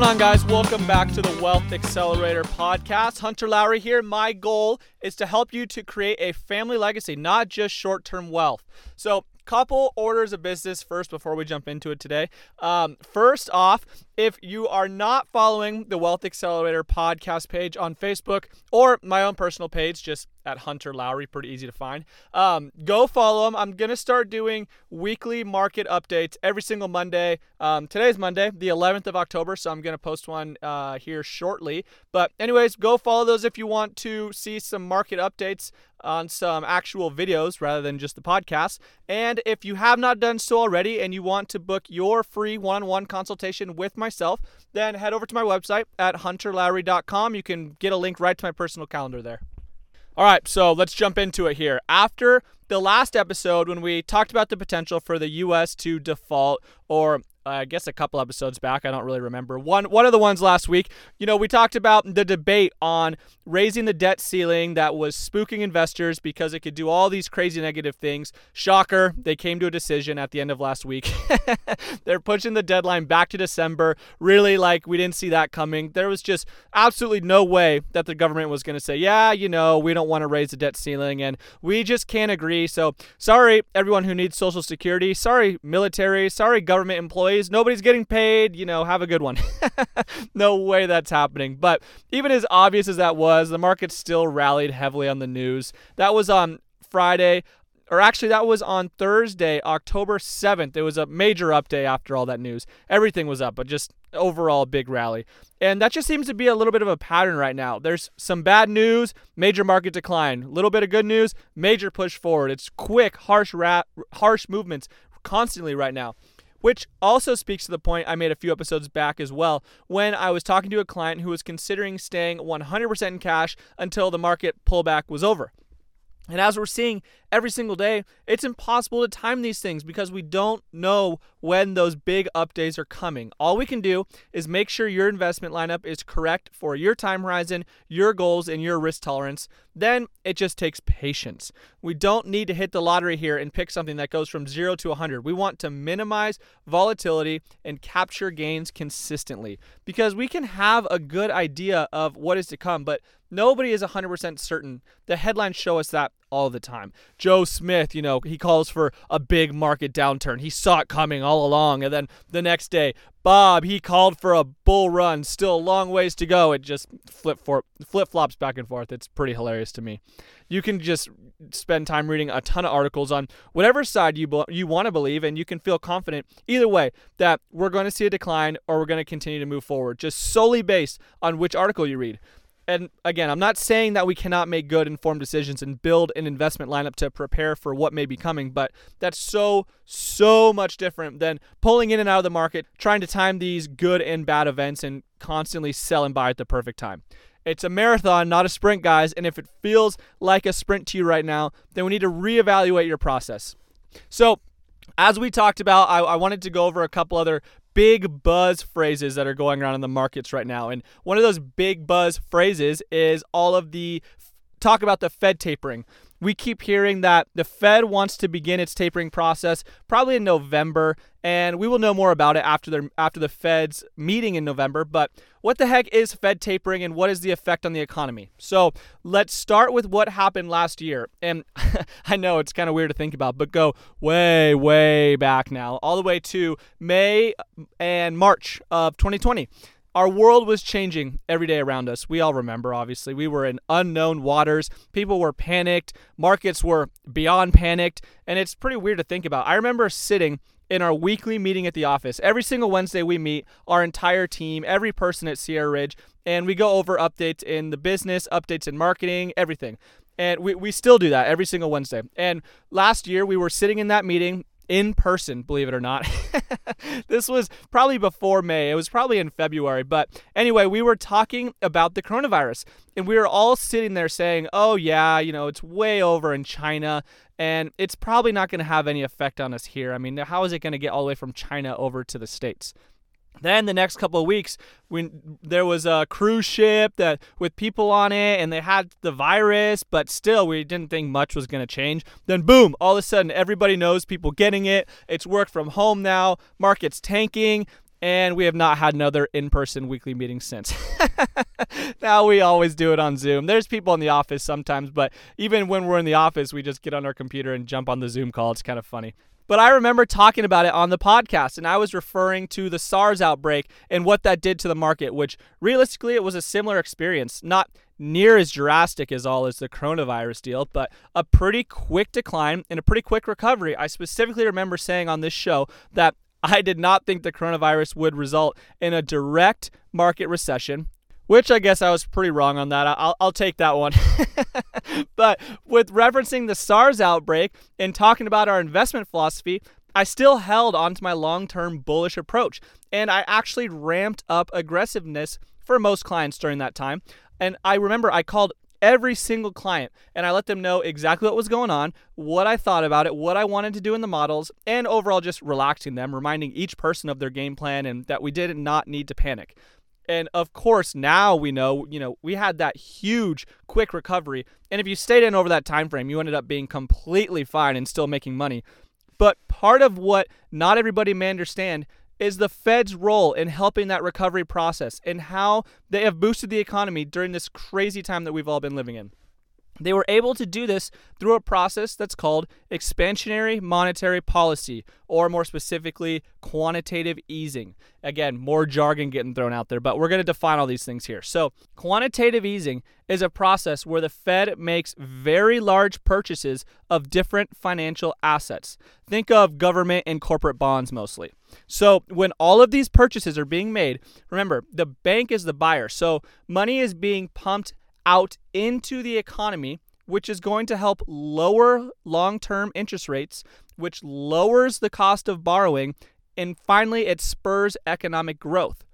Going on, guys? Welcome back to the Wealth Accelerator podcast. Hunter Lowry here. My goal is to help you to create a family legacy, not just short term wealth. So, couple orders of business first before we jump into it today. Um, first off, if you are not following the Wealth Accelerator podcast page on Facebook or my own personal page, just at Hunter Lowry, pretty easy to find. Um, go follow them. I'm gonna start doing weekly market updates every single Monday. Um, today's Monday, the 11th of October, so I'm gonna post one uh, here shortly. But anyways, go follow those if you want to see some market updates on some actual videos rather than just the podcast. And if you have not done so already and you want to book your free one-on-one consultation with myself, then head over to my website at hunterlowry.com. You can get a link right to my personal calendar there. All right, so let's jump into it here. After the last episode, when we talked about the potential for the U.S. to default, or I guess a couple episodes back, I don't really remember. One one of the ones last week, you know, we talked about the debate on raising the debt ceiling that was spooking investors because it could do all these crazy negative things. Shocker, they came to a decision at the end of last week. They're pushing the deadline back to December. Really like we didn't see that coming. There was just absolutely no way that the government was going to say, "Yeah, you know, we don't want to raise the debt ceiling and we just can't agree." So, sorry everyone who needs social security. Sorry military, sorry government employees Nobody's getting paid. You know, have a good one. no way that's happening. But even as obvious as that was, the market still rallied heavily on the news. That was on Friday or actually that was on Thursday, October 7th. It was a major update after all that news. Everything was up, but just overall big rally. And that just seems to be a little bit of a pattern right now. There's some bad news, major market decline. Little bit of good news, major push forward. It's quick, harsh ra- harsh movements constantly right now which also speaks to the point I made a few episodes back as well when I was talking to a client who was considering staying 100% in cash until the market pullback was over. And as we're seeing every single day, it's impossible to time these things because we don't know when those big updates are coming. All we can do is make sure your investment lineup is correct for your time horizon, your goals, and your risk tolerance. Then it just takes patience. We don't need to hit the lottery here and pick something that goes from 0 to 100. We want to minimize volatility and capture gains consistently because we can have a good idea of what is to come, but nobody is 100% certain. The headlines show us that all the time. Joe Smith, you know, he calls for a big market downturn. He saw it coming all along. And then the next day, Bob, he called for a bull run. Still a long ways to go. It just flip for flip flops back and forth. It's pretty hilarious to me. You can just spend time reading a ton of articles on whatever side you be- you want to believe, and you can feel confident either way that we're going to see a decline or we're going to continue to move forward, just solely based on which article you read and again, I'm not saying that we cannot make good informed decisions and build an investment lineup to prepare for what may be coming, but that's so, so much different than pulling in and out of the market, trying to time these good and bad events and constantly sell and buy at the perfect time. It's a marathon, not a sprint, guys, and if it feels like a sprint to you right now, then we need to reevaluate your process. So, as we talked about, I, I, wanted to go over a couple other big buzz phrases that are going around in the markets right now. And one of those big buzz phrases is all of the talk about the Fed tapering we keep hearing that the Fed wants to begin its tapering process probably in November, and we will know more about it after the after the Fed's meeting in November. But what the heck is Fed tapering, and what is the effect on the economy? So let's start with what happened last year. And I know it's kind of weird to think about, but go way way back now, all the way to May and March of 2020 our world was changing every day around us. We all remember, obviously. We were in unknown waters. People were panicked. Markets were beyond panicked. And it's pretty weird to think about. I remember sitting in our weekly meeting at the office. Every single Wednesday, we meet our entire team, every person at Sierra Ridge, and we go over updates in the business, updates in marketing, everything. And we, we still do that every single Wednesday. And last year, we were sitting in that meeting in person, believe it or not. this was probably before May. It was probably in February. But anyway, we were talking about the coronavirus and we were all sitting there saying, oh, yeah, you know, it's way over in China and it's probably not going to have any effect on us here. I mean, how is it going to get all the way from China over to the States? Then the next couple of weeks, when there was a cruise ship that with people on it, and they had the virus, but still we didn't think much was going to change. Then boom, all of a sudden everybody knows people getting it. It's work from home now. Markets tanking. And we have not had another in person weekly meeting since. now we always do it on Zoom. There's people in the office sometimes, but even when we're in the office, we just get on our computer and jump on the Zoom call. It's kind of funny. But I remember talking about it on the podcast, and I was referring to the SARS outbreak and what that did to the market, which realistically, it was a similar experience. Not near as drastic as all as the coronavirus deal, but a pretty quick decline and a pretty quick recovery. I specifically remember saying on this show that I did not think the coronavirus would result in a direct market recession which I guess I was pretty wrong on that. I'll, I'll take that one. but with referencing the SARS outbreak and talking about our investment philosophy, I still held onto my long term bullish approach. And I actually ramped up aggressiveness for most clients during that time. And I remember I called every single client and I let them know exactly what was going on, what I thought about it, what I wanted to do in the models, and overall just relaxing them, reminding each person of their game plan and that we did not need to panic. And of course, now we know, you know, we had that huge quick recovery. And if you stayed in over that time frame, you ended up being completely fine and still making money. But part of what not everybody may understand is the Fed's role in helping that recovery process and how they have boosted the economy during this crazy time that we've all been living in. They were able to do this through a process that's called expansionary monetary policy, or more specifically, quantitative easing. Again, more jargon getting thrown out there, but we're going to define all these things here. So, quantitative easing is a process where the Fed makes very large purchases of different financial assets. Think of government and corporate bonds mostly. So, when all of these purchases are being made, remember, the bank is the buyer. So, money is being pumped out into the economy, which is going to help lower long term interest rates, which lowers the cost of borrowing, and finally, it spurs economic growth.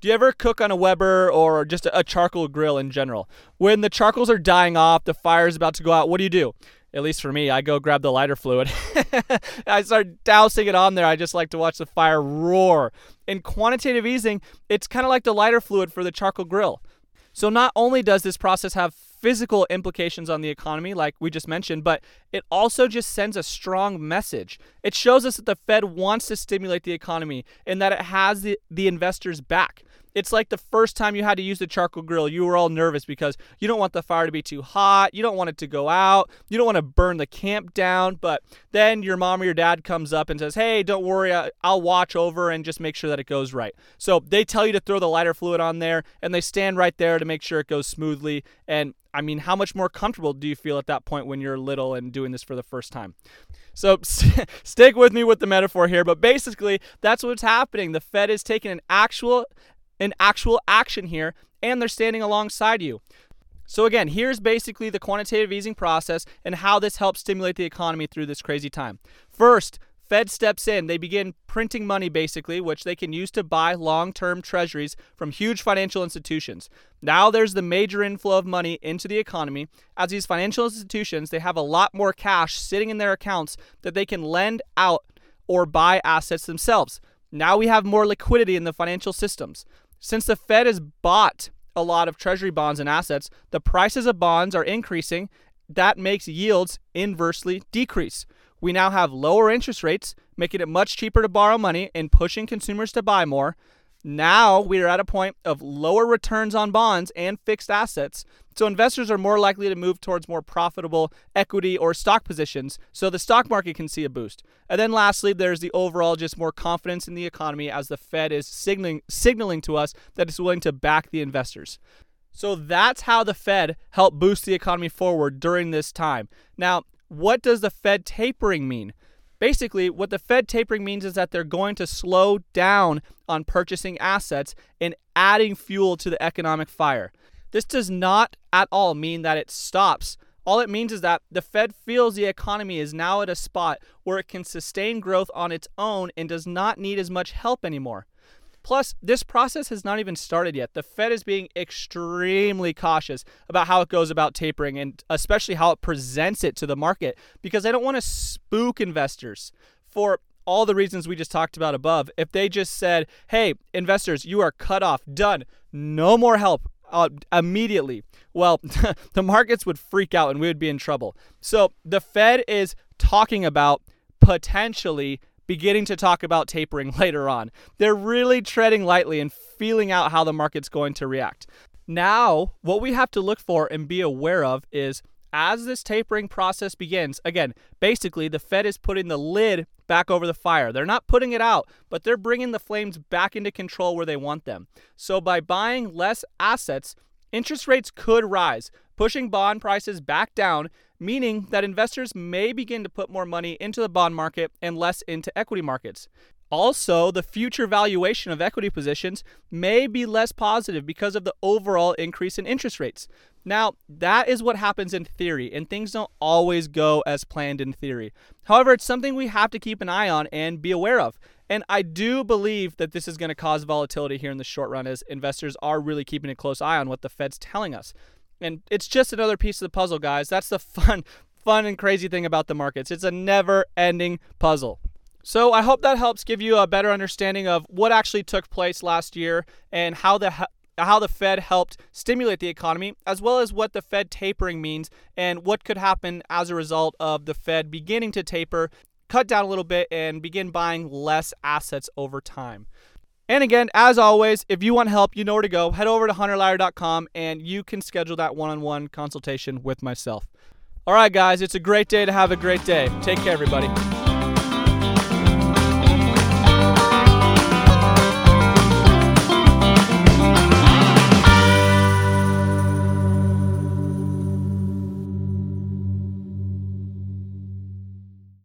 Do you ever cook on a Weber or just a charcoal grill in general? When the charcoals are dying off, the fire is about to go out, what do you do? At least for me, I go grab the lighter fluid. I start dousing it on there. I just like to watch the fire roar. In quantitative easing, it's kind of like the lighter fluid for the charcoal grill. So not only does this process have physical implications on the economy, like we just mentioned, but it also just sends a strong message. It shows us that the Fed wants to stimulate the economy and that it has the, the investors back. It's like the first time you had to use the charcoal grill, you were all nervous because you don't want the fire to be too hot, you don't want it to go out, you don't want to burn the camp down. But then your mom or your dad comes up and says, Hey, don't worry, I'll watch over and just make sure that it goes right. So they tell you to throw the lighter fluid on there and they stand right there to make sure it goes smoothly. And I mean, how much more comfortable do you feel at that point when you're little and doing this for the first time? So stick with me with the metaphor here, but basically that's what's happening. The Fed is taking an actual an actual action here and they're standing alongside you. So, again, here's basically the quantitative easing process and how this helps stimulate the economy through this crazy time. First, Fed steps in. They begin printing money, basically, which they can use to buy long term treasuries from huge financial institutions. Now there's the major inflow of money into the economy. As these financial institutions, they have a lot more cash sitting in their accounts that they can lend out or buy assets themselves. Now we have more liquidity in the financial systems. Since the Fed has bought a lot of treasury bonds and assets, the prices of bonds are increasing. That makes yields inversely decrease. We now have lower interest rates, making it much cheaper to borrow money and pushing consumers to buy more. Now we are at a point of lower returns on bonds and fixed assets. So investors are more likely to move towards more profitable equity or stock positions so the stock market can see a boost. And then lastly, there's the overall just more confidence in the economy as the Fed is signaling signaling to us that it's willing to back the investors. So that's how the Fed helped boost the economy forward during this time. Now, what does the Fed tapering mean? Basically, what the Fed tapering means is that they're going to slow down on purchasing assets and adding fuel to the economic fire. This does not at all mean that it stops. All it means is that the Fed feels the economy is now at a spot where it can sustain growth on its own and does not need as much help anymore. Plus, this process has not even started yet. The Fed is being extremely cautious about how it goes about tapering and especially how it presents it to the market because they don't want to spook investors. For all the reasons we just talked about above, if they just said, hey, investors, you are cut off, done, no more help, uh, immediately, well, the markets would freak out and we would be in trouble. So the Fed is talking about potentially beginning to talk about tapering later on. They're really treading lightly and feeling out how the market's going to react. Now, what we have to look for and be aware of is as this tapering process begins, again, basically the Fed is putting the lid back over the fire. They're not putting it out, but they're bringing the flames back into control where they want them. So by buying less assets, interest rates could rise, pushing bond prices back down, meaning that investors may begin to put more money into the bond market and less into equity markets. Also, the future valuation of equity positions may be less positive because of the overall increase in interest rates. Now, that is what happens in theory, and things don't always go as planned in theory. However, it's something we have to keep an eye on and be aware of. And I do believe that this is going to cause volatility here in the short run as investors are really keeping a close eye on what the Fed's telling us. And it's just another piece of the puzzle, guys. That's the fun, fun and crazy thing about the markets. It's a never ending puzzle. So I hope that helps give you a better understanding of what actually took place last year and how the how the Fed helped stimulate the economy, as well as what the Fed tapering means and what could happen as a result of the Fed beginning to taper, cut down a little bit, and begin buying less assets over time. And again, as always, if you want help, you know where to go. Head over to hunterlowry.com and you can schedule that one on one consultation with myself. All right, guys, it's a great day to have a great day. Take care, everybody.